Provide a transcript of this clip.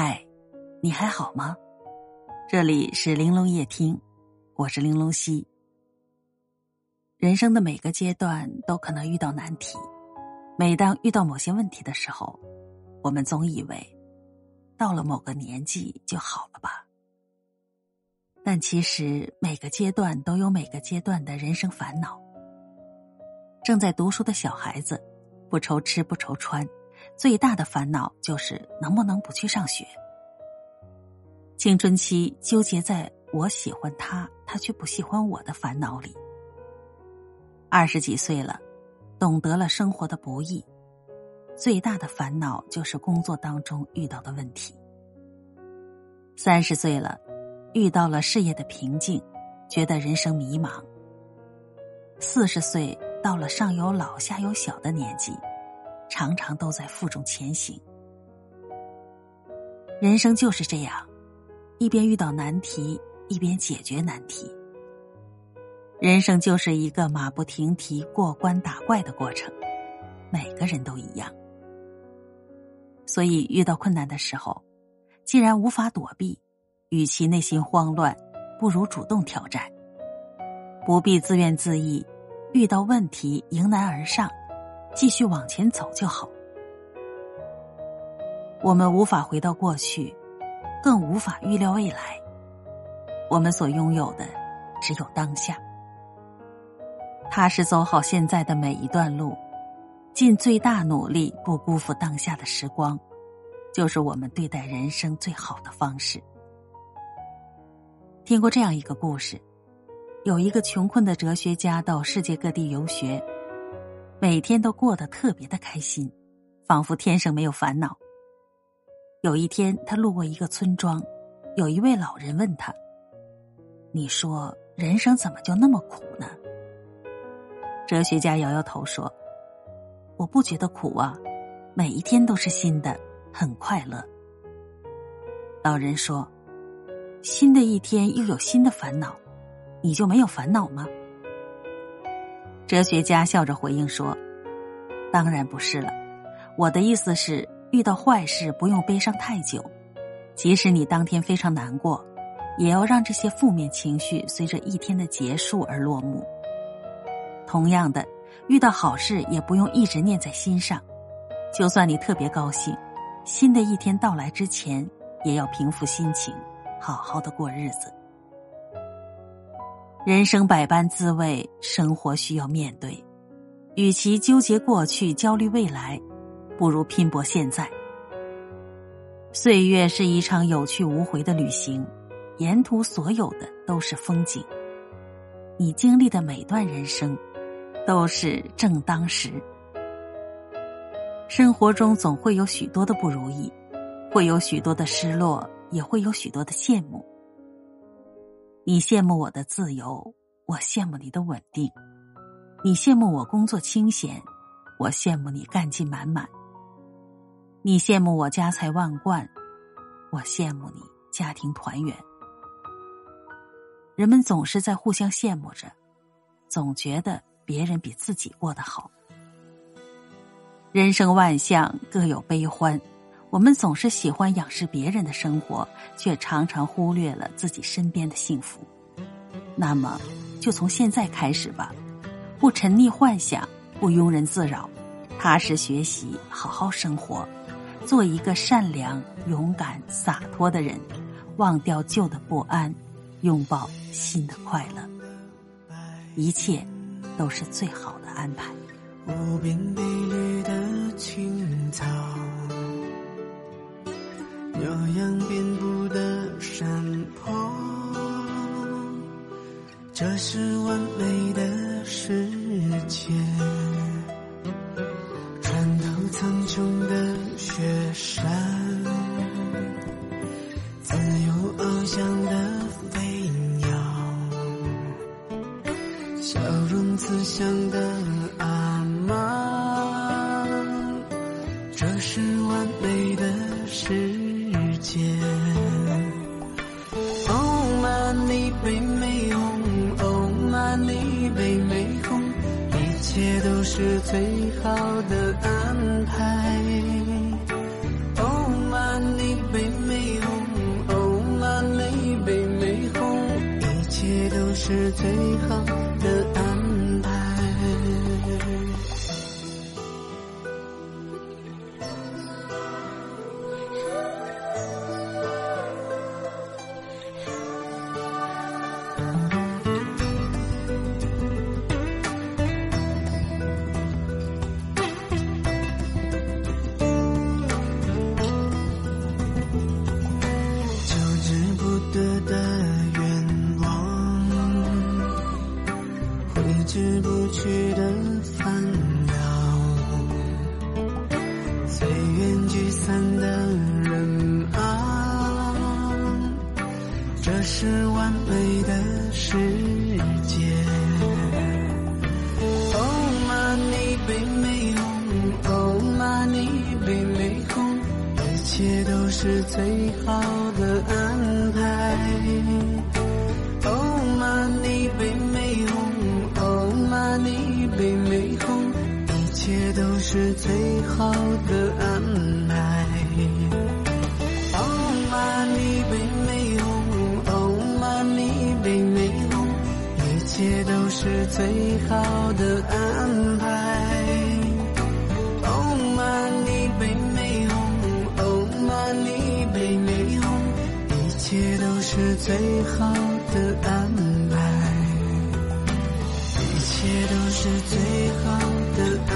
嗨，你还好吗？这里是玲珑夜听，我是玲珑溪。人生的每个阶段都可能遇到难题，每当遇到某些问题的时候，我们总以为到了某个年纪就好了吧。但其实每个阶段都有每个阶段的人生烦恼。正在读书的小孩子，不愁吃不愁穿。最大的烦恼就是能不能不去上学。青春期纠结在我喜欢他，他却不喜欢我的烦恼里。二十几岁了，懂得了生活的不易，最大的烦恼就是工作当中遇到的问题。三十岁了，遇到了事业的瓶颈，觉得人生迷茫。四十岁到了上有老下有小的年纪。常常都在负重前行，人生就是这样，一边遇到难题，一边解决难题。人生就是一个马不停蹄过关打怪的过程，每个人都一样。所以遇到困难的时候，既然无法躲避，与其内心慌乱，不如主动挑战，不必自怨自艾，遇到问题迎难而上。继续往前走就好。我们无法回到过去，更无法预料未来。我们所拥有的只有当下。踏实走好现在的每一段路，尽最大努力不辜负当下的时光，就是我们对待人生最好的方式。听过这样一个故事：有一个穷困的哲学家到世界各地游学。每天都过得特别的开心，仿佛天生没有烦恼。有一天，他路过一个村庄，有一位老人问他：“你说人生怎么就那么苦呢？”哲学家摇摇头说：“我不觉得苦啊，每一天都是新的，很快乐。”老人说：“新的一天又有新的烦恼，你就没有烦恼吗？”哲学家笑着回应说：“当然不是了，我的意思是，遇到坏事不用悲伤太久，即使你当天非常难过，也要让这些负面情绪随着一天的结束而落幕。同样的，遇到好事也不用一直念在心上，就算你特别高兴，新的一天到来之前，也要平复心情，好好的过日子。”人生百般滋味，生活需要面对。与其纠结过去、焦虑未来，不如拼搏现在。岁月是一场有去无回的旅行，沿途所有的都是风景。你经历的每段人生，都是正当时。生活中总会有许多的不如意，会有许多的失落，也会有许多的羡慕。你羡慕我的自由，我羡慕你的稳定；你羡慕我工作清闲，我羡慕你干劲满满；你羡慕我家财万贯，我羡慕你家庭团圆。人们总是在互相羡慕着，总觉得别人比自己过得好。人生万象各有悲欢，我们总是喜欢仰视别人的生活。却常常忽略了自己身边的幸福，那么就从现在开始吧，不沉溺幻想，不庸人自扰，踏实学习，好好生活，做一个善良、勇敢、洒脱的人，忘掉旧的不安，拥抱新的快乐，一切都是最好的安排。无边碧绿的青草。牛羊遍布的山坡，这是完美的世界。穿透苍穹的雪山，自由翱翔的飞鸟，笑容慈祥的阿妈，一切都是最好的安排。哦满你被美有哦满你被美空一切都是最好的安聚散的人啊，这是完美的世界。哦，玛尼贝美哄，哦，玛尼贝美哄。一切都是最好的安排。哦，玛尼贝美哄，哦，玛尼贝美哄，一切都是最好的安最好的安排。哦，玛尼贝美红。哦，玛尼贝美红，一切都是最好的安排，一切都是最好的安